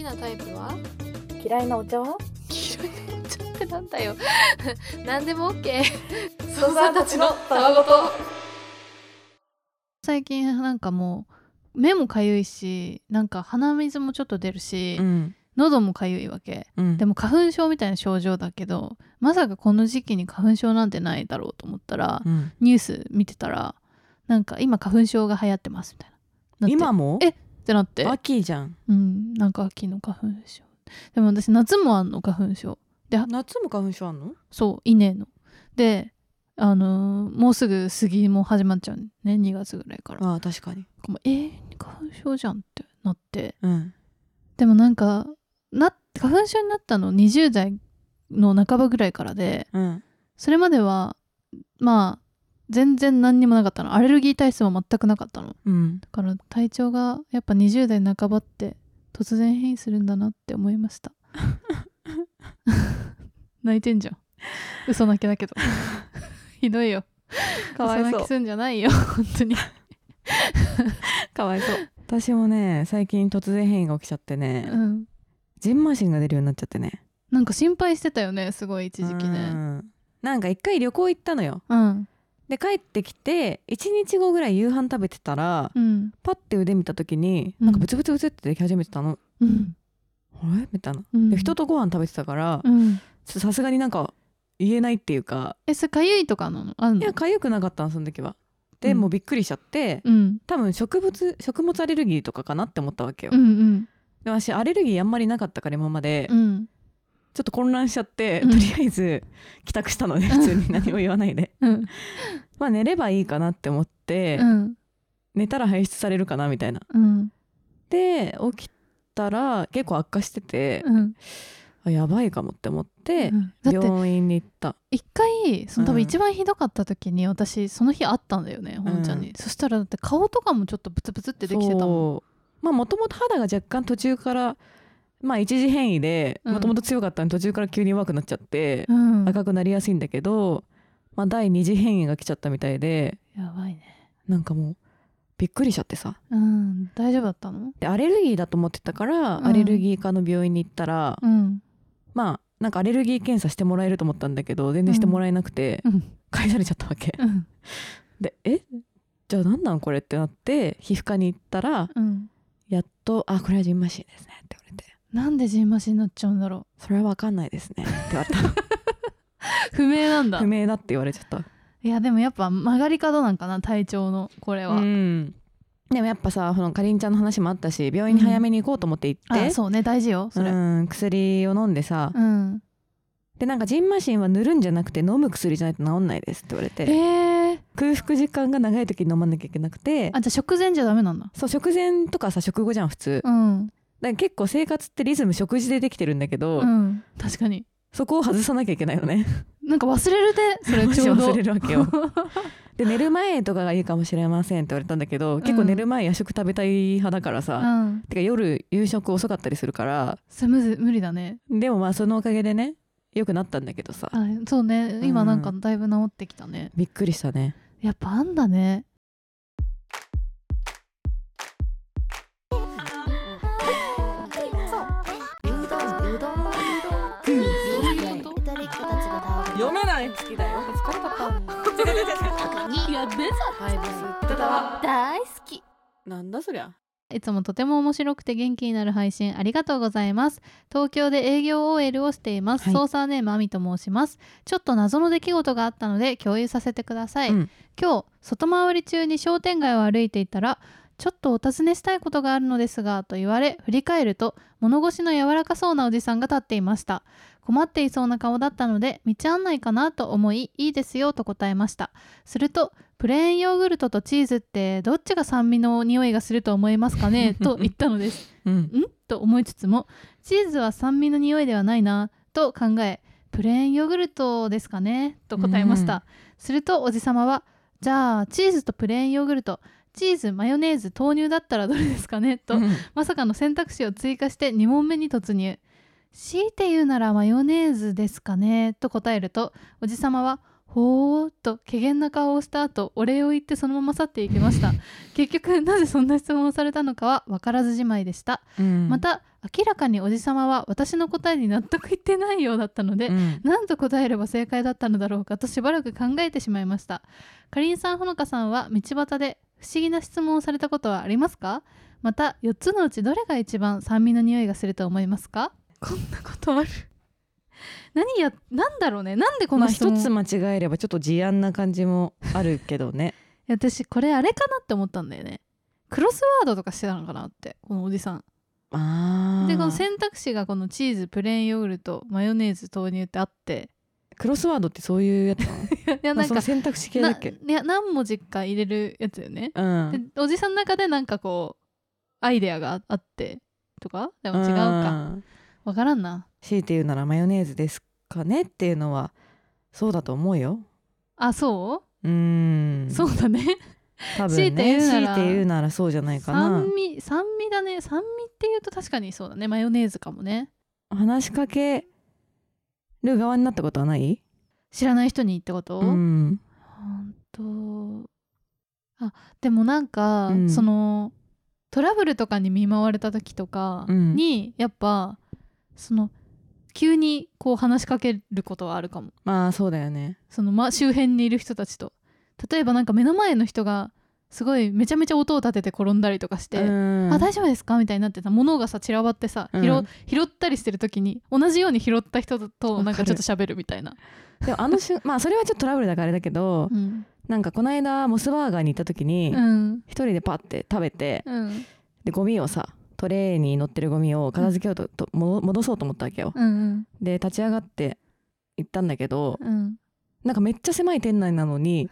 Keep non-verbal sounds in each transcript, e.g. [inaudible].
きなタイプは？嫌いなお茶は？黄色いのちょってなんだよ。[laughs] 何でも OK ソさんたちのたわごと。最近なんかもう目もかゆいしなんか鼻水もちょっと出るし、うん。喉もかゆいわけ。うん。でも花粉症みたいな症状だけどまさかこの時期に花粉症なんてないだろうと思ったら、うん。ニュース見てたらなんか今花粉症が流行ってますみたいな。今も？えってなって。秋じゃん。うんなんか秋の花粉症。でも私夏もあんの花粉症。夏も花粉症あんの？そう稲の。であのーもうすぐ杉も始まっちゃうね。2月ぐらいから。ああ確かに。もうえー、花粉症じゃんってなって。うん。でもなんかな花粉症になったの20代の半ばぐらいからで。うん。それまではまあ全然何にもなかったの。アレルギー体質も全くなかったの。だうん。から体調がやっぱ20代半ばって突然変異するんだなって思いました。[laughs] 泣いてんじゃん。嘘泣きだけど。[laughs] ひどいよ。かわいそう。嘘泣きすんじゃないよ。[laughs] 本当に。かわいそう。私もね最近突然変異が起きちゃってね、うん。ジンマシンが出るようになっちゃってね。なんか心配してたよねすごい一時期うねん。なんか一回旅行行ったのよ。うんで帰ってきて1日後ぐらい夕飯食べてたらうん。パッて腕見た時にうん。なんかブツブツブツってでき始めてたの、うん。あれ？みたいな。うん。で人とご飯食べてたからさすがになんか言えないっていうかえそれかゆいとかなの？あいや痒くなかったのその時は。で、うん。もうびっくりしちゃってうん。多分植物食物アレルギーとかかなって思ったわけよ、うんうん。で私アレルギーあんまりなかったから今まで、うんちょっと混乱しちゃって、うん。とりあえず帰宅したのね [laughs] 普通に。何も言わないで。うん。まあ寝ればいいかなって思って、うん。寝たら排出されるかなみたいな。うん。で起きたら結構悪化してて、うん。あやばいかもって思って、病院に行った。一回その多うん。分一番ひどかった時に私その日会ったんだよね本ちゃんに、うんそしたらだって顔とかもちょっとブツブツってできてたもん。まあもともと肌が若干途中からまあ一次変異でうん。もともと強かったのに途中から急に弱くなっちゃって、うん。赤くなりやすいんだけど、まあ、第二次変異が来ちゃったみたいでやばいね。なんかもうびっくりしちゃってさ。うん。大丈夫だったの？でアレルギーだと思ってたから、うん。アレルギー科の病院に行ったら、うん。まあなんかアレルギー検査してもらえると思ったんだけど全然してもらえなくて、うん。返されちゃったわけ。うん。でえ？じゃあ何なんこれってなって皮膚科に行ったらうん。やっと「あこれはジンマシンですね」ってなんでジンマシンになっちゃうんだろ「それは分かんないですね」って言われた。う [laughs] 不明なんだ。不明だって言われちゃった。いやでもやっぱ曲がり角なんかな体調のこれは、うん。でもやっぱさそのかりんちゃんの話もあったし病院に早めに行こうと思って行って、あそうね大事よそれ。うん、薬を飲んでさ、うん、でなんかジンマシンは塗るんじゃなくて飲む薬じゃないと治んないですって言われて。えー、空腹時間が長い時に飲まなきゃいけなくて。あじゃあ食前じゃダメなんだ。そう食前とかさ食後じゃん普通、うんら結構生活ってリズム食事でできてるんだけど、うん。確かに。そこを外さなきゃいけないのね。[laughs] なんか忘れるでそれちょうど。忘れるわけよ。[laughs] で寝る前とかがいいかもしれませんって言われたんだけど結構寝る前夜食食べたい派だからさ、うん。てか夜夕食遅かったりするからそれ無理だね。でもまあそのおかげでね良くなったんだけどさ。あそうね。今うんなん。かだいぶ治ってきたね、びっくりしたね。やっぱあんだね読めない好きだよ。疲れたやべさ大好き。なんだそりゃ。いつもとても面白くて元気になる配信ありがとうございます。東京で営業 OL をしています、はい。操作ネームあみと申します。ちょっと謎の出来事があったので共有させてください、うん。今日外回り中に商店街を歩いていたらちょっとお尋ねしたいことがあるのですがと言われ振り返ると物腰の柔らかそうなおじさんが立っていました困っていそうな顔だったので道案内かなと思いいいですよと答えました。するとプレーンヨーグルトとチーズってどっちが酸味の匂いがすると思いますかね？[laughs] と言ったのです。うん。ん？と思いつつもチーズは酸味の匂いではないなと考えプレーンヨーグルトですかね？と答えました、するとおじさまはじゃあチーズとプレーンヨーグルトチーズマヨネーズ豆乳だったらどれですかね？と、うん。まさかの選択肢を追加して2問目に突入強いて言うならマヨネーズですかねと答えるとおじさまはほーっと怪げな顔をした後お礼を言ってそのまま去っていきました。[laughs] 結局なぜそんな質問をされたのかは分からずじまいでした、うん。また明らかにおじさまは私の答えに納得いってないようだったので、うん。何と答えれば正解だったのだろうかとしばらく考えてしまいました。かりんさんほのかさんは道端で不思議な質問をされたことはありますか？また4つのうちどれが一番酸味の匂いがすると思いますか？こんなことある。何やなんだろうね。なんでこまあの質問、一つ間違えればちょっと事案な感じもあるけどね。[laughs] 私これあれかなって思ったんだよね。クロスワードとかしてたのかなってこのおじさん。あー。でこの選択肢がこのチーズプレーンヨーグルトマヨネーズ豆乳ってあって。クロスワードってそういうやつ [laughs] いやなんか選択肢系だっけ？ないや何文字か入れるやつよね、うん。でおじさんの中でなんかこうアイデアがああってとか？でも違うか。んわからんな。強いて言うならマヨネーズですかねっていうのはそうだと思うよ。あそう？うーん。そうだね。多分強いて言ねうなら。強いて言うならそうじゃないかな。酸味酸味だね。酸味っていうと確かにそうだね。マヨネーズかもね。話しかける側になったことはない？知らない人にってこと、うん。本当あでもなんか、うん。そのトラブルとかに見舞われた時とかに、やっぱその急にこう話しかけることはあるかも。まあそうだよね。その、ま、周辺にいる人たちと。例えばなんか目の前の人がすごいめちゃめちゃ音を立てて転んだりとかして、うん。あ大丈夫ですか？みたいになってた物がさ散らばってさ、うん拾拾ったりしてる時に同じように拾った人となんかちょっと喋るみたいな、[laughs] でもあの瞬 [laughs] まあそれはちょっとトラブルだからあれだけどうん。なんかこの間モスバーガーに行った時にうん。一人でパッて食べてうん。でゴミをさトレーに乗ってるゴミを片付けようと,と、も戻そうと思ったわけよ。うんで立ち上がって行ったんだけどうん。なんかめっちゃ狭い店内なのに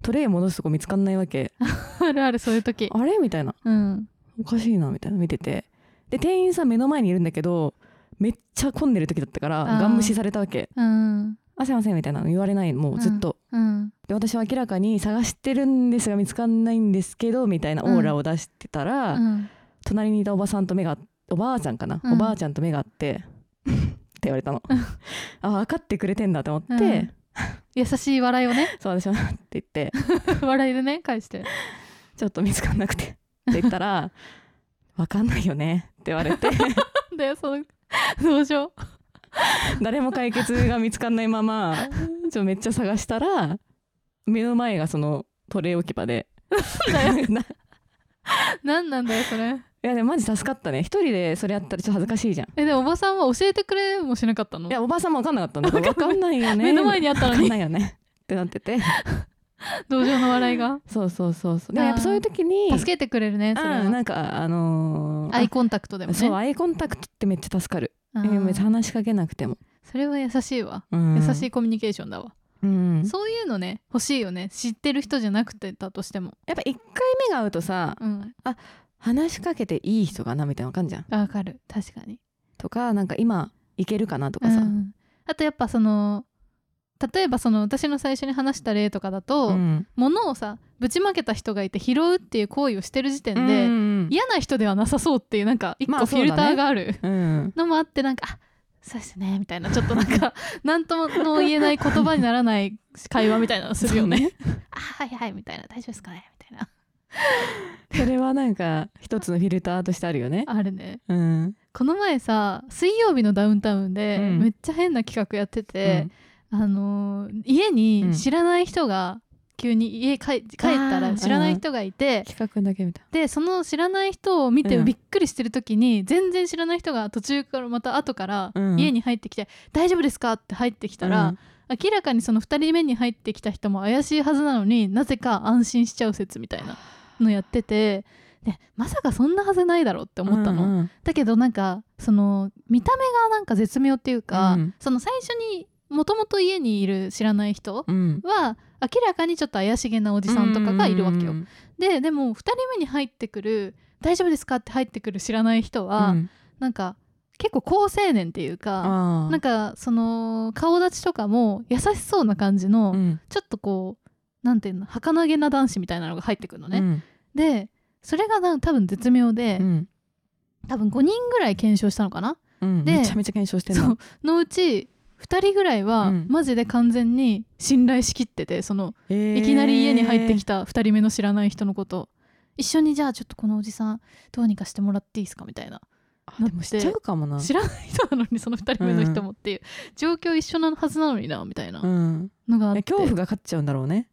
トレー戻すとこ見つかんないわけ。[laughs] あるあるそういう時。あれ？みたいな。うん。おかしいなみたいな見てて。で店員さん目の前にいるんだけどめっちゃ混んでる時だったからガン無視されたわけ。うん「あすいません」みたいなの言われないもうずっと、うん。で私は明らかに探してるんですが見つかんないんですけどみたいなオーラを出してたら、うん隣にいたおばさんと目がおばあちゃんかな、うん。おばあちゃんと目があってって言われたの。[laughs] あ分かってくれてんだと思って、うん。優しい笑いをね。[laughs] そう私はって言って。[laughs] 笑いでね返して。ちょっと見つかんなくて。って言ったら分かんないよね。って言われて。でそのどうしよ誰も解決が見つかんないままちょめっちゃ探したら目の前がそのトレー置き場で。何なんだよそれ。いやでもマジ助かったね。一人でそれやったらちょっと恥ずかしいじゃん。いえでもおばさんは教えてくれもしなかったの？やおばあさんも分かんなかったんだ分かんない。よね。目の前にあったの分かんにないよね。ってなってて。同情の笑いが？そうそうそうそう。でもやっぱそういう時に助けてくれるねそれなんかあのーアイコンタクトでもね。そうアイコンタクトってめっちゃ助かる。あえ別にー話しかけなくても、それは優しいわ。うん。優しいコミュニケーションだわ。うん、そういうのね欲しいよね。知ってる人じゃなくてだとしても。やっぱ一回目が合うとさうん話しかけていい人かなみたいなのわかんじゃん。あわかる。確かに。とかなんか今いけるかなとかさ、うん。あとやっぱその例えばその私の最初に話した例とかだと、うん。物をさぶちまけた人がいて拾うっていう行為をしてる時点で、うん嫌な人ではなさそうっていうなんか一まあ個フィルターがあるうん。のもあってなんかあそうですねみたいなちょっとなんか [laughs] 何とも言えない言葉にならない会話みたいなのするよね。[laughs] あはいはいみたいな。大丈夫ですかね [laughs] それはなんか一つのフィルターとしてあるよね。あるね。うん。この前さ水曜日のダウンタウンで、うん。めっちゃ変な企画やってて、あのー家に知らない人が急に家帰帰ったら知らない人がいて、企画だけ見た。でその知らない人を見てうん。びっくりしてる時に、全然知らない人が途中からまた後からうん。家に入ってきて「大丈夫ですか?」って入ってきたら、明らかにその2人目に入ってきた人も怪しいはずなのになぜか安心しちゃう説みたいなのやっててでまさかそんなはずないだろうって思ったの。うんうんだけどなんかその見た目がなんか絶妙っていうか、うんその最初にもともと家にいる知らない人うんは明らかにちょっと怪しげなおじさんとかがいるわけよ。うんででも2人目に入ってくる「大丈夫ですか?」って入ってくる知らない人は、うんなんか結構好青年っていうか、なんかその顔立ちとかも優しそうな感じの、うんちょっとこうなんていうの儚げな男子みたいなのが入ってくるのね。うん。でそれがな多分絶妙で、うん。多分5人ぐらい検証したのかな？うん。でめちゃめちゃ検証してんののうち2人ぐらいはうん。マジで完全に信頼しきっててそのいいきなり家に入ってきた2人目の知らない人のこと。一緒にじゃあちょっとこのおじさんどうにかしてもらっていいですか？みたいな。でもしちゃうかもな。知らない人なのにその2人目の人もっていう、状況一緒なはずなのになみたいなうん。のがあって、恐怖が勝っちゃうんだろうね。うん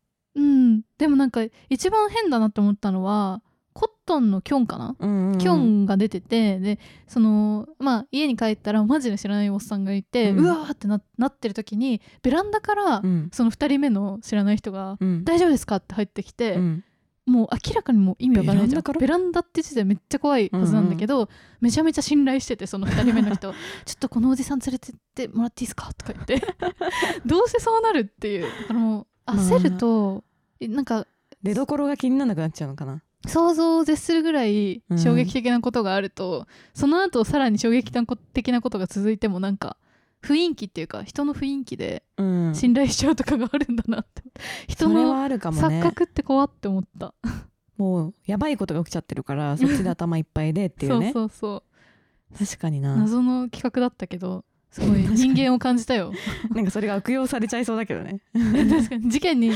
でもなんか一番変だなって思ったのはコットンのキョンかな、うんうんキョンが出ててでそのまあ家に帰ったらマジで知らないおっさんがいて、ううんわーってななってる時にベランダからうん。その2人目の知らない人がうん「大丈夫ですか?」って入ってきて、うん。もう明らかにもう意味わからない。じゃんベランダから？ベランダって時点でめっちゃ怖いはずなんだけど、めちゃめちゃ信頼しててその2人目の人。[laughs] ちょっとこのおじさん連れてってもらっていいですか？とか言って。どうせそうなるっていう。だからもう焦ると、えなんか出どころが気にならなくなっちゃうのかな？想像を絶するぐらいうん。衝撃的なことがあると、その後さらに衝撃的なことが続いてもなんか雰囲気っていうか人の雰囲気でうん。信頼しちゃうとかがあるんだなって、人のそれはあるかも錯ね覚って怖って思った、もうやばいことが起きちゃってるからそっちで頭いっぱいでっていうね。[laughs] そうそうそう。確かにな。謎の企画だったけどすごい。[laughs] 人間を感じたよ。[laughs] なんかそれが悪用されちゃいそうだけどね。確かに。事件に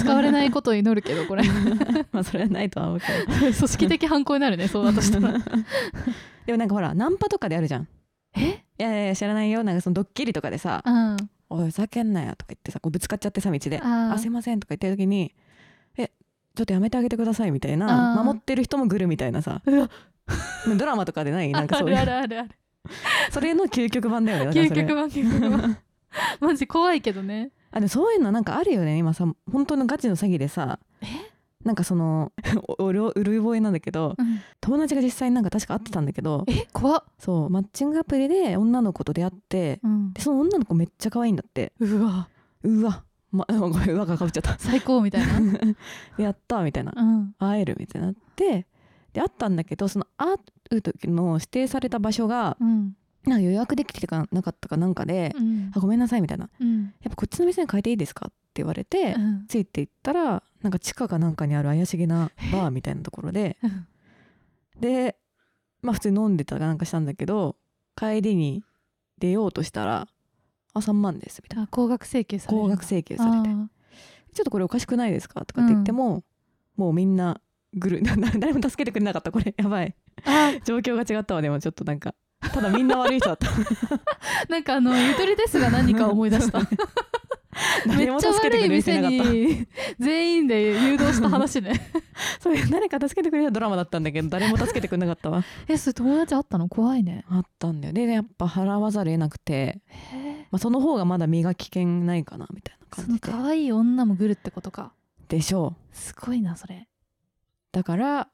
使われないことを祈るけどこれ。[laughs] まあそれはないとは思うけど。組織的犯行になるねそうだとしたら。でもなんかほらナンパとかであるじゃん。え？いやいや知らないよ。なんかそのドッキリとかでさうん「おいふざけんなよ」とか言ってさこうぶつかっちゃってさ道で「あすいません」とか言ってる時に「えちょっとやめてあげてください」みたいな守ってる人もグルみたいなさ。ドラマとかでない？なんかあるそういう。あるあるある [laughs] それの究極版だよね究極版究極版。[laughs] マジ怖いけどね。あでもそういうのなんかあるよね今さ本当のガチの詐欺でさ。なんかその [laughs] おうる覚えなんだけどうん。友達が実際になんか確か会ってたんだけどえ？怖っ、そうマッチングアプリで女の子と出会ってうん。でその女の子めっちゃ可愛いんだって。うわ。うわ。まごめんうわがかぶっちゃった。最高みたいな。でやったみたいな。うん。会えるみたいになってで会ったんだけどその会う時の指定された場所がうん。なんか予約できてかなかったかなんかでうん「あごめんなさい」みたいな「うん。やっぱこっちの店に変えていいですか?」って言われて、うん。ついていったらなんか地下かなんかにある怪しげなバーみたいなところでうん。でまあ普通に飲んでたかなんかしたんだけど帰りに出ようとしたら「あ3万です」みたいな。あ高額請求される高額請求されて。あ「ちょっとこれおかしくないですか?」とかって言っても、もうみんなぐるな誰も助けてくれなかったこれ。[laughs] やばい。状況が違ったわでもちょっとなんか。ただみんな悪い人だった。[laughs] なんかあのゆとりですが何か思い出した。め [laughs] っ誰もちゃ助けてくれる人い悪い店に全員で誘導した話ね。そういう誰か助けてくれるドラマだったんだけど誰も助けてくれなかったわ。えそれ友達あったの？怖いね。あったんだよ。でやっぱ払わざるを得なくて、まあ、その方がまだ身が危険ないかなみたいなその感じで。可愛い女も来るってことか。でしょう。すごいなそれだから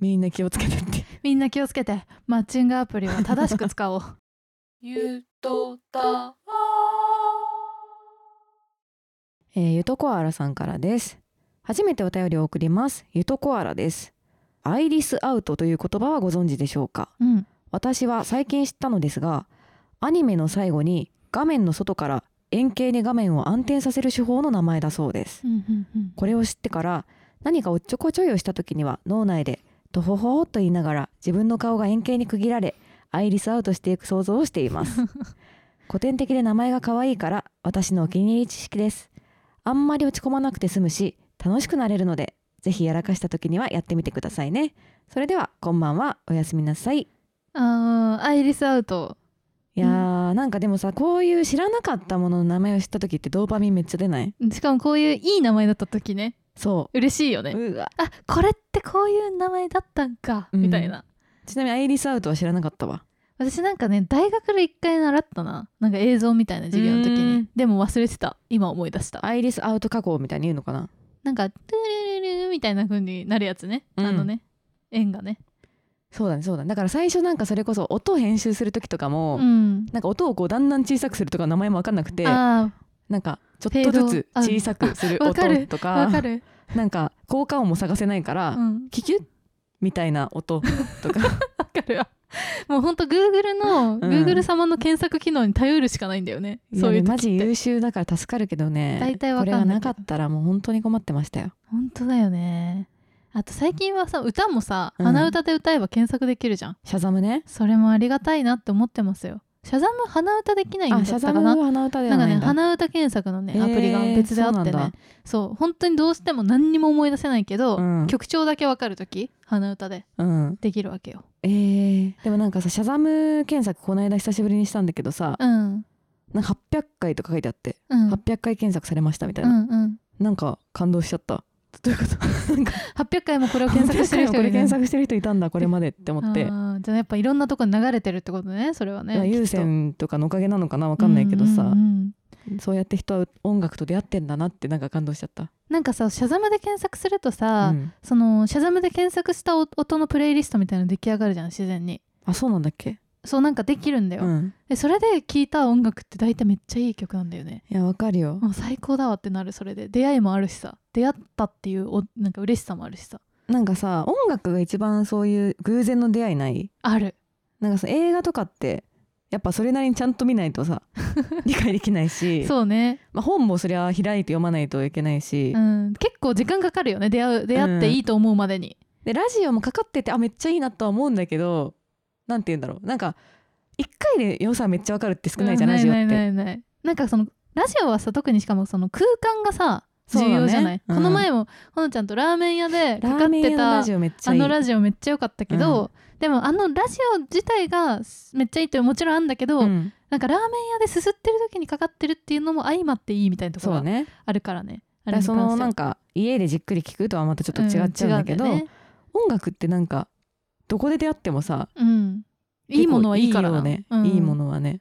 みんな気をつけてってみんな気をつけて。マッチングアプリは正しく使おう。[laughs] ゆとたえーゆとコアラさんからです。初めてお便りを送ります。ゆとコアラです。アイリスアウトという言葉はご存知でしょうか？うん。私は最近知ったのですがアニメの最後に画面の外から円形に画面を暗転させる手法の名前だそうです。うんうんうん。これを知ってから何かおっちょこちょいをした時には脳内でとほほほと言いながら自分の顔が円形に区切られアイリスアウトしていく想像をしています。[laughs] 古典的で名前が可愛いから私のお気に入り知識です。あんまり落ち込まなくて済むし楽しくなれるのでぜひやらかした時にはやってみてくださいね。それではこんばんはおやすみなさい。あーアイリスアウト。いやー、なんかでもさこういう知らなかったものの名前を知った時ってドーパミンめっちゃ出ない？しかもこういういい名前だった時ねそ嬉しいよね。ううわ。あこれってこういう名前だったんか、うん。みたいな。ちなみにアイリスアウトは知らなかったわ。私なんかね大学で一回習ったな。なんか映像みたいな授業の時うにん。でも忘れてた。今思い出した。アイリスアウト加工みたいに言うのかな？なんかトゥルルルルみたいな風になるやつね、うん。あのね円がね。そうだねそうだね。だから最初なんかそれこそ音を編集する時とかも、うん。なんか音をこうだんだん小さくするとか名前も分かんなくてあなんかちょっとずつ小さくする音とかかる。なんか効果音も探せないから、うん。キキュッみたいな音とか。[laughs] わかるわ。もうほんと Google の、うん。Google 様の検索機能に頼るしかないんだよね。そういうやマジ優秀だから助かるけどね。大体わこれがなかったらもう本当に困ってましたよ。本当だよね。あと最近はさ歌もさうん。鼻歌で歌えば検索できるじゃん、シャザムね。それもありがたいなって思ってますよシャザム鼻歌できないんだあったかな？鼻歌でなんかね鼻歌検索のねアプリが別であってね。だ。そう本当にどうしても何にも思い出せないけど、うん。曲調だけわかる時鼻歌でうん。できるわけよ。えー、でもなんかさシャザム検索この間久しぶりにしたんだけどさうん。なんか800回とか書いてあって、うん。800回検索されましたみたいうな、んうん。なんか感動しちゃったどういうこと？800回もこれを検索してる人これ検索してる人いたんだこれまでって思って。じゃあやっぱいろんなとこに流れてるってことねそれはね。まあ有きっと。線とかのおかげなのかなわかんないけどさ、うんうんうん。そうやって人は音楽と出会ってんだなってなんか感動しちゃった、なんかさシャザムで検索するとさ、うん。そのシャザムで検索した音音のプレイリストみたいなの出来上がるじゃん自然に。あそうなんだっけ？そうなんかできるんだよ、うん。でそれで聴いた音楽って大体めっちゃいい曲なんだよね。いやわかるよ。もう最高だわってなるそれで。出会いもあるしさ。出会ったっていうおなんか嬉しさもあるしさ。なんかさ音楽が一番そういう偶然の出会いない？ある。なんかさ映画とかってやっぱそれなりにちゃんと見ないとさ [laughs] 理解できないし、そうね、まあ、本もそりゃ開いて読まないといけないし、うん、結構時間かかるよね。出会う出会っていいと思うまでに、でラジオもかかっててあめっちゃいいなとは思うんだけどなんて言うんだろう。なんか一回で良さめっちゃわかるって少ないじゃん、うんラジオって。なんかそのラジオはさ特にしかもその空間がさ重要じゃない、うん。この前もほのちゃんとラーメン屋でかかってたあのラジオめっちゃ良かったけど、でもあのラジオ自体がめっちゃいいってもちろんあるんだけど、うん。なんかラーメン屋ですすってる時にかかってるっていうのも相まっていいみたいなところがあるからね。あだからそのなんか家でじっくり聞くとはまたちょっと違っちゃうんだけど、ね。音楽ってなんかどこで出会ってもさうん。いいものはいいから。ね、うん。いいものはね。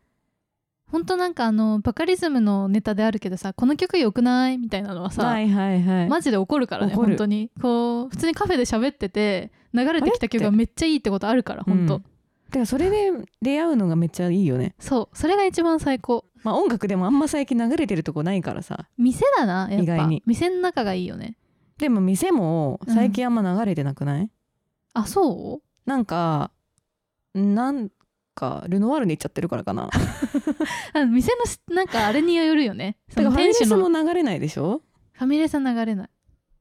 ほんとなんかあのバカリズムのネタであるけどさこの曲良くないみたいなのはさ、はいはいはい、マジで怒るからね本当に。こう普通にカフェで喋ってて流れてきた曲がめっちゃいいってことあるから本当、うんてかそれで出会うのがめっちゃいいよね。そう。それが一番最高。まあ音楽でもあんま最近流れてるとこないからさ。店だなやっぱ。意外に。店の中がいいよね。でも店も最近あんま流れてなくない、あそう？なんかなんかルノワールに行っちゃってるからかな。[laughs] あ店のしなんかあれによるよね。そてかの。ファミレス店主のも流れないでしょ？ファミレスは流れない。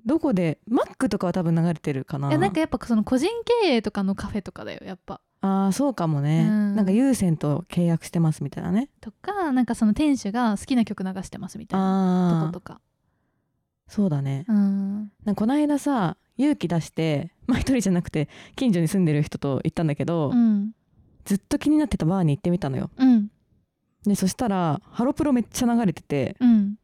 どこで？マックとかは多分流れてるかな。いやなんかやっぱその個人経営とかのカフェとかだよやっぱ。あーそうかもね、うん。なんか有線と契約してますみたいなね。とかなんかその店主が好きな曲流してますみたいなとああことか。そうだね。うん。なんかこの間さ勇気出してまあ一人じゃなくて近所に住んでる人と行ったんだけど、うん。ずっと気になってたバーに行ってみたのよ。うん。でそしたらハロプロめっちゃ流れててうん。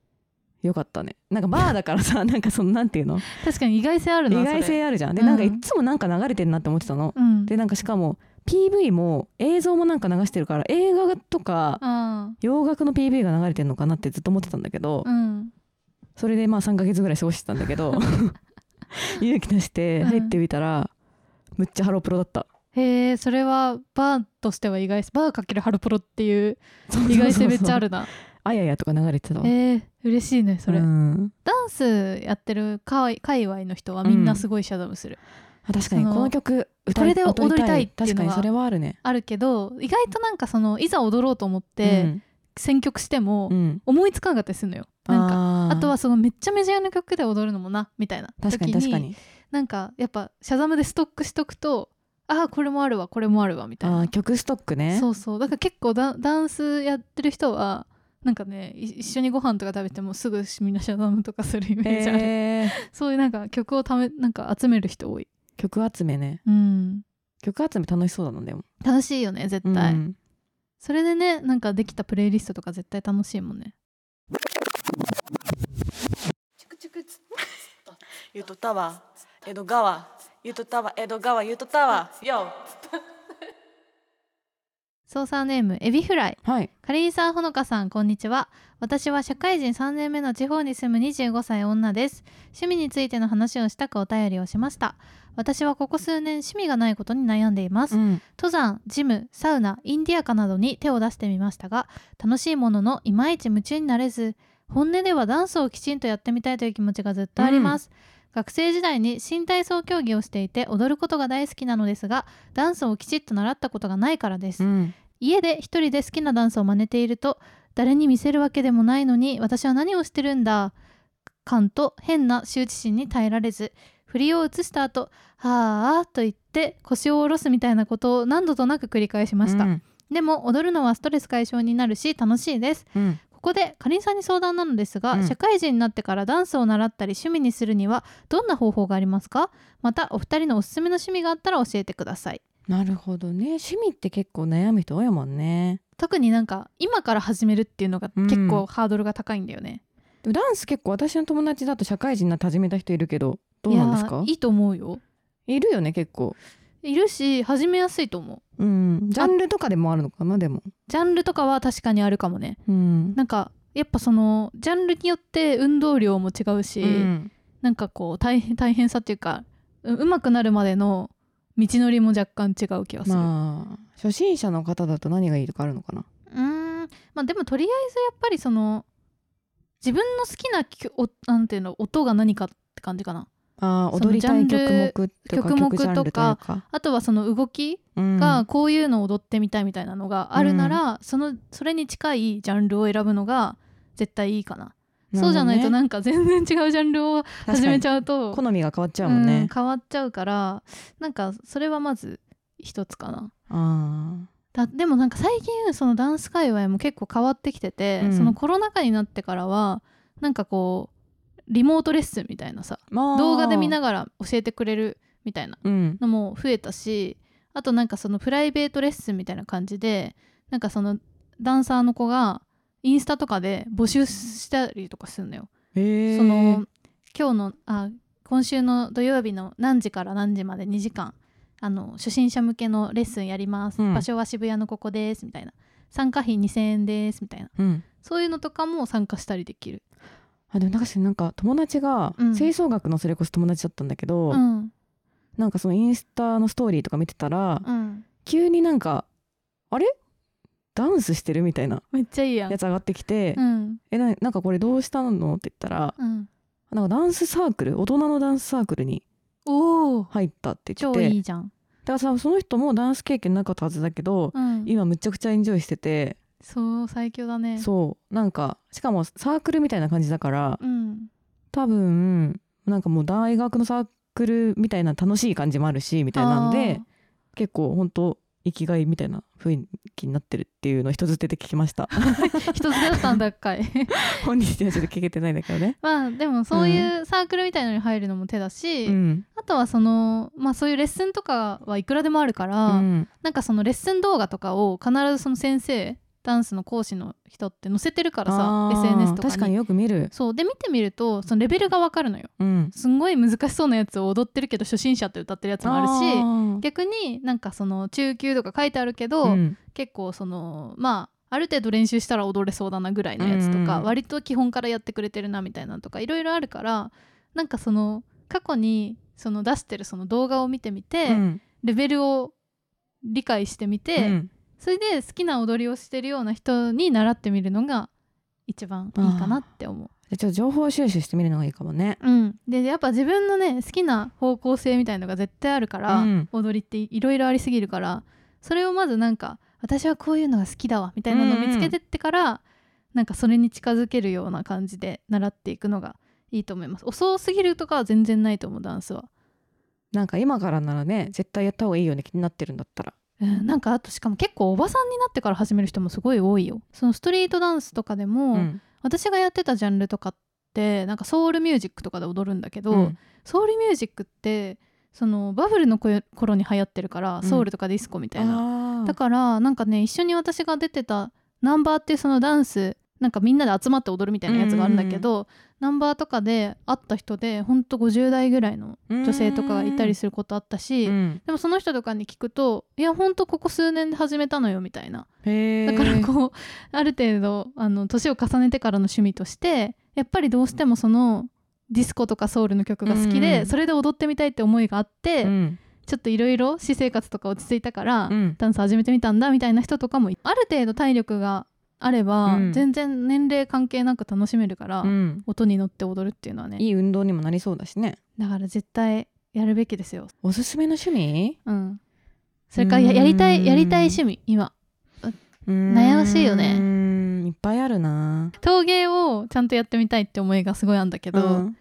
よかったね。なんかバーだからさ [laughs] なんかそのなんていうの？確かに意外性あるな意外性あるじゃん。で、うん。なんかいつもなんか流れてるなって思ってたの。うん。でなんかしかも PV も映像もなんか流してるから映画とかあ洋楽の PV が流れてるのかなってずっと思ってたんだけど、ーうん。それでまあ3ヶ月ぐらい過ごしてたんだけど [laughs] [laughs] 勇気出して入ってみたら、むっちゃハロプロだった。へえそれはバーとしては意外バーかけるハロプロっていう意外性めっちゃあるな。あややとか流れてたわ。えー、嬉しいねそれ、うん。ダンスやってる界界隈の人はみんなすごいシャザムする、あ確かにこの曲歌これで踊りたいっていうのはあるけど意外となんかそのいざ踊ろうと思って選曲してもうん。うん思いつかなかったりするのよ、なんかあとはそのめっちゃメジャーな曲で踊るのもなみたいな。確かに時確かに。なんかやっぱシャザムでストックしとくとああこれもあるわこれもあるわみたいな。曲ストックね。そうそう。だから結構ダダンスやってる人はなんかねい一緒にご飯とか食べてもすぐみんなシャザムとかするイメージある、へー。そういうなんか曲をためなんか集める人多い。曲集めね。うん。曲集め楽しそうだなでも。楽しいよね絶対、うん。それでねなんかできたプレイリストとか絶対楽しいもんねゆとたわ。江戸川。ゆとたわ。江戸川。ゆとたわ。よ。操作ネームエビフライ。はい。カリーサーほのかさんこんにちは。私は社会人3年目の地方に住む25歳女です。趣味についての話をしたくお便りをしました。私はここ数年趣味がないことに悩んでいます、うん。登山ジムサウナインディアカなどに手を出してみましたが楽しいもののいまいち夢中になれず本音ではダンスをきちんとやってみたいという気持ちがずっとあります、学生時代に新体操競技をしていて踊ることが大好きなのですがダンスをきちっと習ったことがないからです、うん。家で一人で好きなダンスを真似ていると誰に見せるわけでもないのに私は何をしてるんだ感と変な羞恥心に耐えられず振りを移した後はあと言って腰を下ろすみたいなことを何度となく繰り返しました、うん。でも踊るのはストレス解消になるし楽しいです。うんここでかりんさんに相談なのですが、うん。社会人になってからダンスを習ったり趣味にするにはどんな方法がありますか？またお二人のおすすめの趣味があったら教えてください。なるほどね。趣味って結構悩む人多いもんね。特になんか今から始めるっていうのがうん。結構ハードルが高いんだよね、でもダンス結構私の友達だと社会人になって始めた人いるけどどうなんですか？いやいいと思うよ。いるよね結構いるし始めやすいと思う。うん。ジャンルとかでもあるのかなでも。ジャンルとかは確かにあるかもね。うん。なんかやっぱそのジャンルによって運動量も違うし、うん。なんかこう大変大変さっていうかううまくなるまでの道のりも若干違う気がする、まあ初心者の方だと何がいいとかあるのかな。うーん。まあでもとりあえずやっぱりその自分の好きなきょおなんていうの音が何かって感じかなあ踊りたい曲目とか。曲目とかあとはその動きうんがこういうのを踊ってみたいみたいなのがあるなら、そのそれに近いジャンルを選ぶのが絶対いいかな。そうじゃないとなんか全然違うジャンルを [laughs] 始めちゃゃうと好みが変わっちゃうもんうんね変わっちゃうからなんかそれはまず一つかな。あだでもなんか最近そのダンス界隈も結構変わってきてて、うん。そのコロナ禍になってからはなんかこうリモートレッスンみたいなさ動画で見ながら教えてくれるみたいなうん。のも増えたしあとなんかそのプライベートレッスンみたいな感じでなんかそのダンサーの子がインスタとかで募集したりとかするのよ。その今日のあ今週の土曜日の何時から何時まで2時間あの初心者向けのレッスンやります、うん。場所は渋谷のここですみたいな。参加費2000円ですみたいな。うん。そういうのとかも参加したりできる。あでもなんかなんか友達がうん。吹奏楽のそれこそ友達だったんだけど、うん。なんかそのインスタのストーリーとか見てたら、うん、急になんかあれ？ダンスしてるみたいなめっちゃいいやん。や。つ上がってきて、うん。えななんかこれどうしたの？って言ったらうん、なんかダンスサークル？大人のダンスサークルにおお入ったって言超ってて。いいじゃん。だからさその人もダンス経験なかったはずだけど、うん、今むちゃくちゃエンジョイしてて、そう最強だね。そう。なんかしかもサークルみたいな感じだからうん、多分なんかもう大学のサークルみたいな楽しい感じもあるしみたいなんで結構本当生きがいみたいな雰囲気になってるっていうのを人づてで聞きました。あ [laughs] ー一つだったんだっかい。[laughs] 本人にはちょっと聞けてないんだけどね。まあでもそういうサークルみたいなのに入るのも手だし、うん。あとはそのまあそういうレッスンとかはいくらでもあるから、うん。なんかそのレッスン動画とかを必ずその先生ダンスの講師の人って載せてるからさ SNS とかに。確かによく見る。そう。で見てみるとそのレベルがわかるのよ。うん。すんごい難しそうなやつを踊ってるけど初心者って歌ってるやつもあるしし逆になんかその中級とか書いてあるけど、うん。結構そのまあある程度練習したら踊れそうだなぐらいのやつとか、うん。割と基本からやってくれてるなみたいなのとかいろいろあるからなんかその過去にその出してるその動画を見てみて、うん。レベルを理解してみて、うんそれで好きな踊りをしてるような人に習ってみるのが一番いいかなって思う。ちょっと情報収集してみるのがいいかもね。うん、でやっぱ自分のね好きな方向性みたいのが絶対あるから、うん。踊りっていろいろありすぎるからそれをまずなんか私はこういうのが好きだわみたいなのを見つけてってから、なんかそれに近づけるような感じで習っていくのがいいと思います。遅すぎるとかは全然ないと思うダンスは、なんか今からならね絶対やった方がいいよね気になってるんだったらうん、なんかあとしかも結構おばさんになってから始める人もすごい多いよ。そのストリートダンスとかでも、うん。私がやってたジャンルとかってなんかソウルミュージックとかで踊るんだけど、うん。ソウルミュージックってそのバブルの頃頃に流行ってるから、ん。ソウルとかディスコみたいな。あー。だからなんかね一緒に私が出てたナンバーっていうそのダンスなんかみんなで集まって踊るみたいなやつがあるんだけど、ナンバーとかで会った人でほんと50代ぐらいの女性とかがいたりすることあったし、うん。でもその人とかに聞くといやほんとここ数年で始めたのよみたいな。へだからーこう [laughs] ある程度あの年を重ねてからの趣味としてやっぱりどうしてもそのディスコとかソウルの曲が好きで、うんそれで踊ってみたいって思いがあって、うん。ちょっといろいろ私生活とか落ち着いたから、うん。ダンス始めてみたんだみたいな人とかもある程度体力があれば、うん。全然年齢関係なく楽しめるから、うん。音に乗って踊るっていうのはね。いい運動にもなりそうだしね。だから絶対やるべきですよ。おすすめの趣味？うん、それからややりたいやりたい趣味今。悩悩ましいよね。いっぱいあるな。陶芸をちゃんとやってみたいって思いがすごいあるんだけど、うん。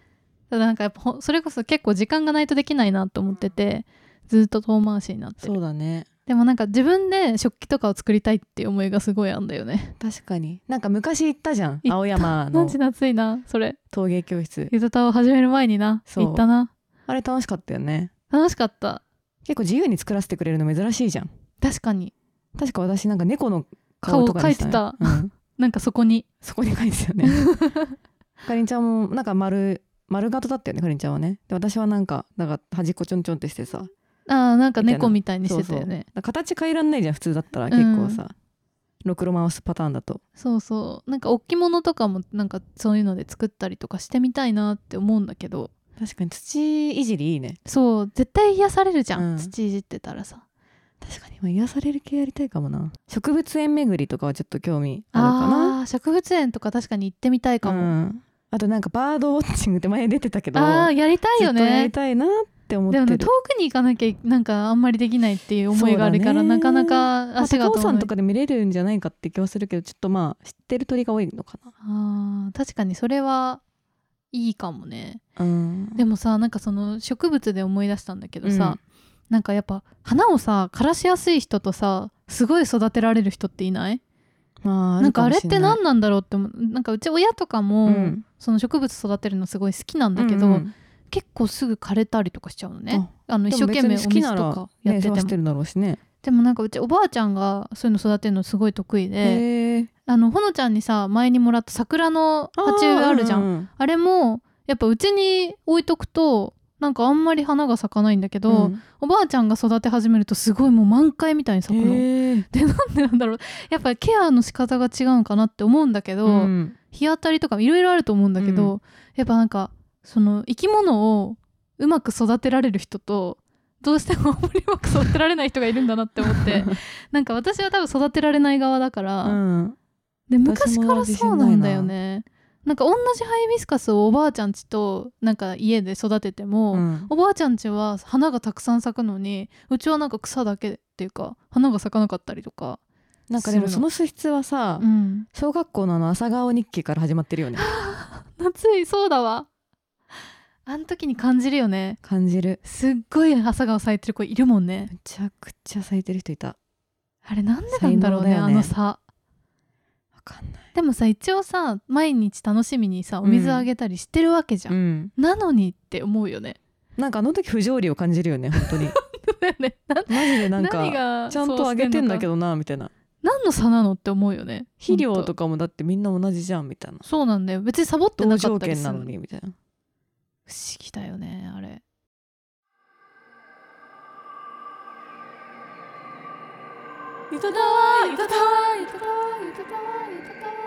ただなんかやっぱほそれこそ結構時間がないとできないなと思っててずっと遠回しになってる。そうだねでもなんか自分で食器とかを作りたいっていう思いがすごいあんだよね。確かに。なんか昔行ったじゃん。青山マのジ夏いなそれ。陶芸教室。ゆずたを始める前にな。そう。行ったな。あれ楽しかったよね。楽しかった。結構自由に作らせてくれるの珍しいじゃん。確かに。確か私なんか猫の顔とかにした顔描いてた。うん、[laughs] なんかそこに。そこに書いてたよね。[laughs] かりんちゃんもなんか丸丸型だったよねかりんちゃんはね。で私はなんかなんか端っこちょんちょんってしてさあーなんか猫みたいにしてたよね。形変えらんないじゃん普通だったら。結構さ、ろくろ回すパターンだと。そうそう。なんか置物とかもなんかそういうので作ったりとかしてみたいなって思うんだけど。確かに土いじりいいね。そう。絶対癒されるじゃん、うん。土いじってたらさ。確かに今癒される系やりたいかもな。植物園巡りとかはちょっと興味あるかな。あー植物園とか確かに行ってみたいかも、うん、あとなんかバードウォッチングって前出てたけどあーやりたいよずっとやねりたいなって思ってる。でもね遠くに行かなきゃなんかあんまりできないっていう思いがあるから、なかなかまあ足が遠い高尾山とかで見れるんじゃないかって気はするけどちょっとまあ知ってる鳥が多いのかあー確かにそれはいいかもね。なうん。でもさなんかその植物で思い出したんだけどさ、なんかやっぱ花をさ枯らしやすい人とさすごい育てられる人っていない？まあなんかあれって何ななんだろうって思う。なんかうち親とかも、うん。その植物育てるのすごい好きなんだけど、うんうん結構すぐ枯れたりとかしちゃうのね。あので一生懸命お水とかやってても、ねてるだろうしね。でもなんかうちおばあちゃんがそういうの育てるのすごい得意であのほのちゃんにさ前にもらった桜の鉢植えあるじゃん。あ,、んれもやっぱうちに置いとくとなんかあんまり花が咲かないんだけど、うん。おばあちゃんが育て始めるとすごいもう満開みたいに咲くの。でなんでなんだろう。やっぱりケアの仕方が違うんかなって思うんだけど、うん。日当たりとかいろいろあると思うんだけど、うん。やっぱなんかその生き物をうまく育てられる人とどうしてもあんまりうまく育てられない人がいるんだなって思って [laughs] なんか私は多分育てられない側だから、うん。で昔からそうなんだよね。なんか同じハイビスカスをおばあちゃんちとなんか家で育てても、うん。おばあちゃんちは花がたくさん咲くのにうちはなんか草だけっていうか花が咲かなかったりとか、なんかでもその素質はさうん、小学校のあの朝顔日記から始まってるよね。[laughs] 夏いそうだわあの時に感じるよね。感じる。すっごい朝顔咲いてる子いるもんね。めちゃくちゃ咲いてる人いた。あれなんでなんだろうねね。あの差わかんない。でもさ一応さ毎日楽しみにさお水あげたりしてるわけじゃん、うん。なのにって思うよね。なんかあの時不条理を感じるよね本当に。ね。[laughs] なマジでなんかちゃんとあげてんだけどどなみたいな。何の差なのって思うよね。肥料とかもだってみんな同じじゃんみたいな。そうなんだよ。別にサボって同なかったりするのにみたいな不思議だよねあれ。ゆとたわゆとたわゆとたわゆとたわゆとたわ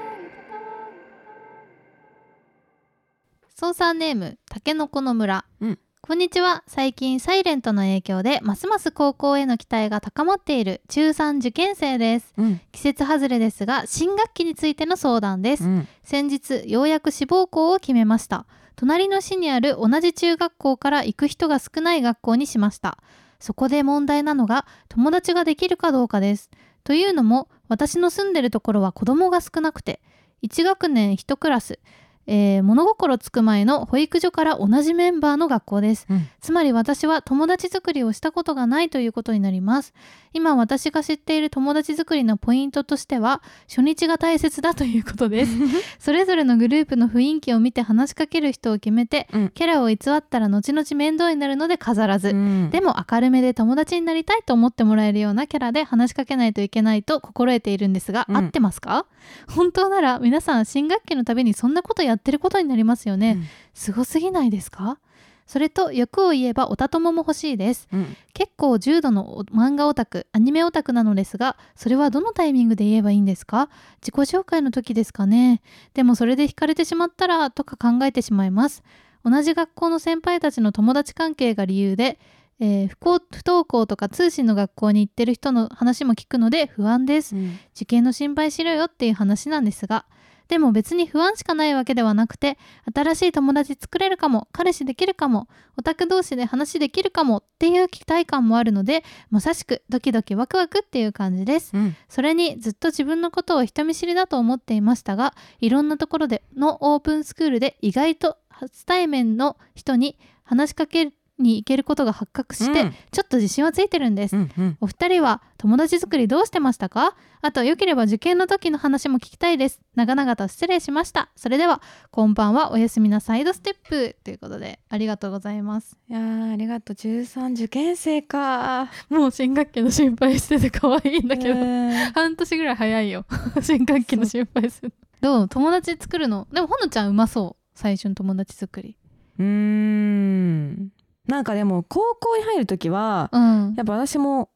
操作ネームたけのこの村、うんこんにちは最近サイレントの影響でますます高校への期待が高まっている中3受験生ですうん季節外れですが新学期についての相談です、うん先日ようやく志望校を決めました隣の市にある同じ中学校から行く人が少ない学校にしました。そこで問題なのが友達ができるかどうかです。というのも私の住んでるところは子供が少なくて1学年1クラス、えー物心つく前の保育所から同じメンバーの学校です。うん。つまり私は友達作りをしたことがないということになります。今私が知っている友達作りのポイントとしては初日が大切だということです。[laughs] それぞれのグループの雰囲気を見て話しかける人を決めて、うん。キャラを偽ったら後々面倒になるので飾らず、うん。でも明るめで友達になりたいと思ってもらえるようなキャラで話しかけないといけないと心得ているんですが、うん。合ってますか？本当なら皆さん新学期のたびにそんなことやってることになりますよね、うん。すごすぎないですか？それと欲を言えばおた友も欲しいです。うん。結構重度のお漫画オタクアニメオタクなのですがそれはどのタイミングで言えばいいんですか？自己紹介の時ですかね。でもそれで惹かれてしまったらとか考えてしまいます。同じ学校の先輩たちの友達関係が理由で、えー不幸不登校とか通信の学校に行ってる人の話も聞くので不安です。うん。受験の心配しろよっていう話なんですがでも別に不安しかないわけではなくて新しい友達作れるかも彼氏できるかもオタク同士で話できるかもっていう期待感もあるのでまさしくドキドキワクワクっていう感じです。うん。それにずっと自分のことを人見知りだと思っていましたがいろんなところでのオープンスクールで意外と初対面の人に話しかけに行けることが発覚して、うん。ちょっと自信はついてるんです、うんうん。お二人は友達作りどうしてましたか？あとよければ受験の時の話も聞きたいです。長々と失礼しました。それではこんばんはおやすみなサイドステップ。ということでありがとうございます。いやーありがとう。13受験生か [laughs] もう新学期の心配してて可愛いんだけど、えー半年ぐらい早いよ。[laughs] 新学期の心配するどう？友達作るの？でもほのちゃんうまそう。最初の友達作り。うーんなんかでも高校に入る時はうん。やっぱ私も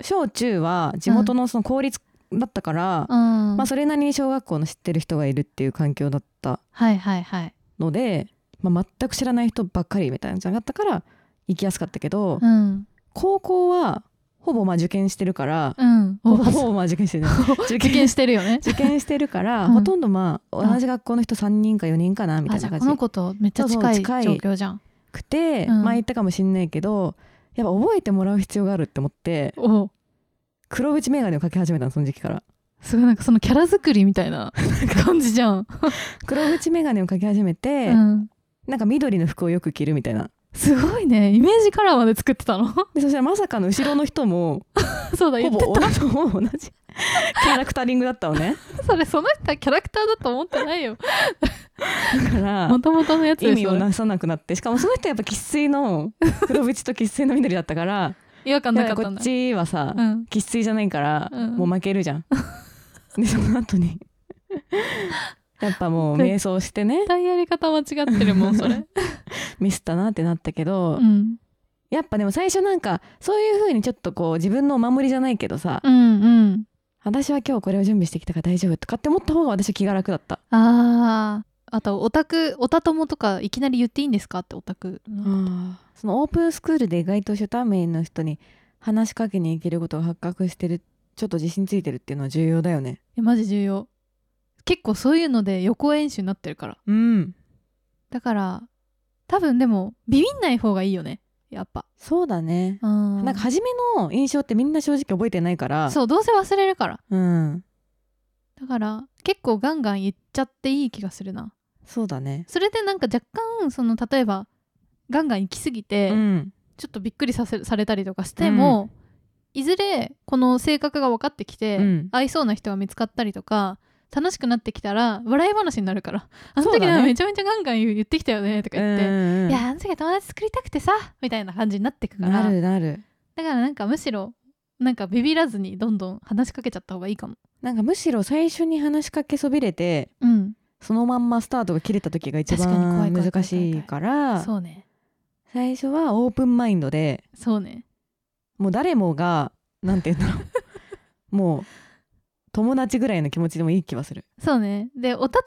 小中は地元のその公立だったから、うん。まあそれなりに小学校の知ってる人がいるっていう環境だったはいはいはい。ので、まあ、全く知らない人ばっかりみたいなのじゃなかったから行きやすかったけど、うん。高校はほぼまあ受験してるから、うん。ほおぼほぼまあ受験してる。受 [laughs] 受験してるよね。受験してるから、うん。ほとんどまあ同じ学校の人3人か4人かなみたいな感じ。この子とめっちゃ近い。状況じゃんくて、うん。まあ言ったかもしんないけどやっぱ覚えてもらう必要があるって思ってお。黒縁眼鏡をかけ始めたのその時期から。すごいなんかそのキャラ作りみたいな [laughs] 感じじゃん、黒縁眼鏡をかけ始めて、うん、なんか緑の服をよく着るみたいなすごいね。イメージカラーまで作ってたの？でそしたらまさかの後ろの人も [laughs] そうだ言ってほぼ同じほぼ同じ。キャラクタリングだったのね。た [laughs] それその人はキャラクターだと思ってないよ。だからもともとのやつ意味をなさなくなってしかもその人やっぱ生粋の黒縁と生粋の緑だったから違和感なかったこっちはさうん。生粋じゃないから、うん。もう負けるじゃん。でその後にやっぱもう [laughs] 瞑想してね。絶対やり方間違ってるもんそれ。[laughs] ミスったなってなったけど、うん。やっぱでも最初なんかそういう風にちょっとこう自分のお守りじゃないけどさ、うんうん。私は今日これを準備してきたから大丈夫とかって思った方が私は気が楽だった、あー。あとオタクオタ友とかいきなり言っていいんですか？ってオタクのそのオープンスクールで意外と初対面の人に話しかけに行けることが発覚してるちょっと自信ついてるっていうのは重要だよね。えマジ重要結構そういうので予行演習になってるから。うん。だから多分でもビビんない方がいいよね。やっぱ。そうだね、うん。なんか初めの印象ってみんな正直覚えてないから。そうどうせ忘れるから。うん。だから結構ガンガン言っちゃっていい気がするな。そうだね。それでなんか若干その例えばガンガン行き過ぎて、うん。ちょっとびっくりさせされたりとかしても、いずれこの性格が分かってきて、うん。合いそうな人が見つかったりとか楽しくなってきたら笑い話になるから。あの時はめちゃめちゃガンガン言ってきたよねとか言って、うんいやあの時は友達作りたくてさみたいな感じになってくから。なるなる。だからなんかむしろなんかビビらずにどんどん話しかけちゃった方がいいかも。なんかむしろ最初に話しかけそびれてうん。そのまんまスタートが切れた時が一番難しいからそうね最初はオープンマインドでそうね。もう誰もがなんて言うんだろう。[laughs] もう友達ぐらいの気持ちでもいい気はする。そうね。でおた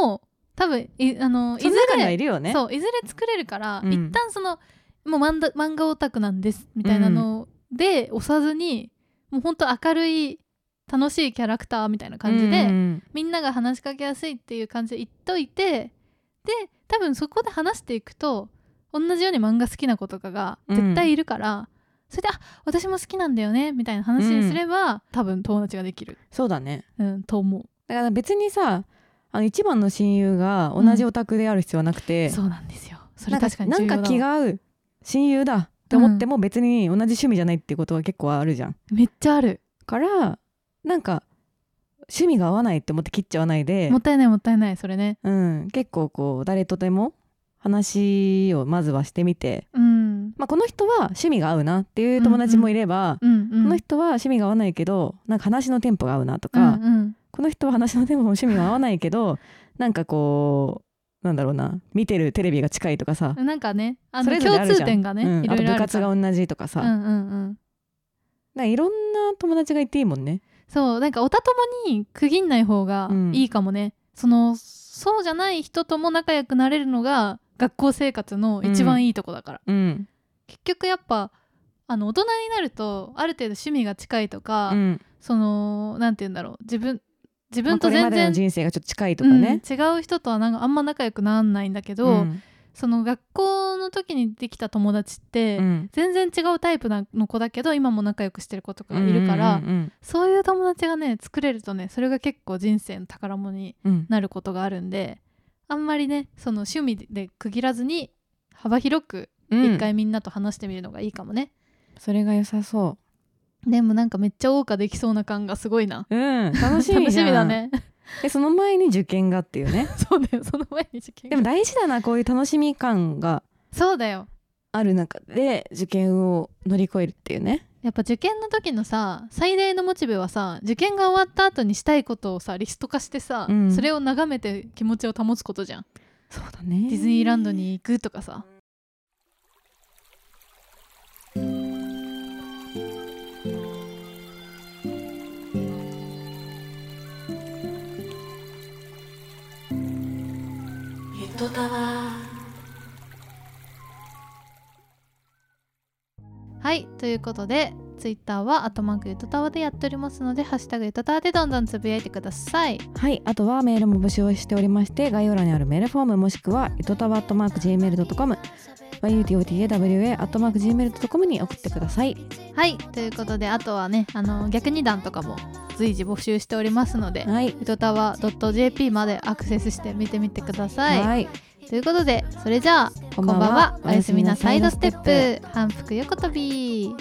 友も多分いあのいずその中にはいれるよね。そういずれ作れるから、うん。一旦そのもう漫画漫画オタクなんですみたいなので押さずに、もうほんと明るい楽しいキャラクターみたいな感じで、うんみんなが話しかけやすいっていう感じで言っといてで多分そこで話していくと同じように漫画好きな子とかが絶対いるから、それで「あ私も好きなんだよね」みたいな話にすれば、多分友達ができる、そうだね。うん、と思う。だから別にさあの一番の親友が同じオタクである必要はなくて、そうなんですよ。それ確かになんか気が合う親友だって思っても別に同じ趣味じゃないってことは結構あるじゃん。めっちゃある。からなんか趣味が合わないって思って切っちゃわないで。もったいないもったいないそれね。うん、結構こう誰とでも話をまずはしてみて、うんまあ、この人は趣味が合うなっていう友達もいれば、うんうん。この人は趣味が合わないけどなんか話のテンポが合うなとうか、ん。この人は話のテンポも趣味が合わないけどなんかこうなんだろうな見てるテレビが近いとかさ、うん、なんかねあその共通点がね、うん、あと部活が同じとかさ、うんうんうん。かいろんな友達がいていいもんね。そうなんかおたともに区切んない方がうん。いいかもね、そのそうじゃない人とも仲良くなれるのが学校生活の一番いいとこだから、うん結局やっぱあの大人になるとある程度趣味が近いとか、うん。そのなんて言うんだろう自分自まあ分と全然、人生がちょっと近いとかね。うん違う人とはなんかあんま仲良くならないんだけど、うん。その学校の時にできた友達って、うん。全然違うタイプなの子だけど今も仲良くしてる子とかがいるから、そういう友達がね作れるとねそれが結構人生の宝物になることがあるんであんまりねその趣味で区切らずに幅広くうん一回みんなと話してみるのがいいかもね。それが良さそでもなんかめっちゃ謳歌できそうな感がすごいな。ううん。楽しみ楽しみだね。[laughs] でその前に受験がっていうね。そうだよその前に受験でも大事だなこういう楽しみ感が。そうだよ。ある中で受験を乗り越えるっていうね。やっぱ受験の時のさ最大のモチベはさ受験が終わった後にしたいことをさリスト化してさ、うん。それを眺めて気持ちを保つことじゃん。そうだね。ディズニーランドに行くとかさトタワー。はいということでツイッターはアットマークゆとたわでやっておりますのでハッシュタグゆとたわでどんどんつぶやいてください。はいあとはメールも募集をしておりまして概要欄にあるメールフォームもしくはゆとたわアットマーク Gmail.com yutotawa アットマーク Gmail.com に送ってください。はいということであとはねあの逆二段とかも随時募集しておりますのではい。ゆとたわ .jp までアクセスして見てみてください、はい。ということでそれじゃあここんばんは。おやすみなサイドステップ。反復横跳び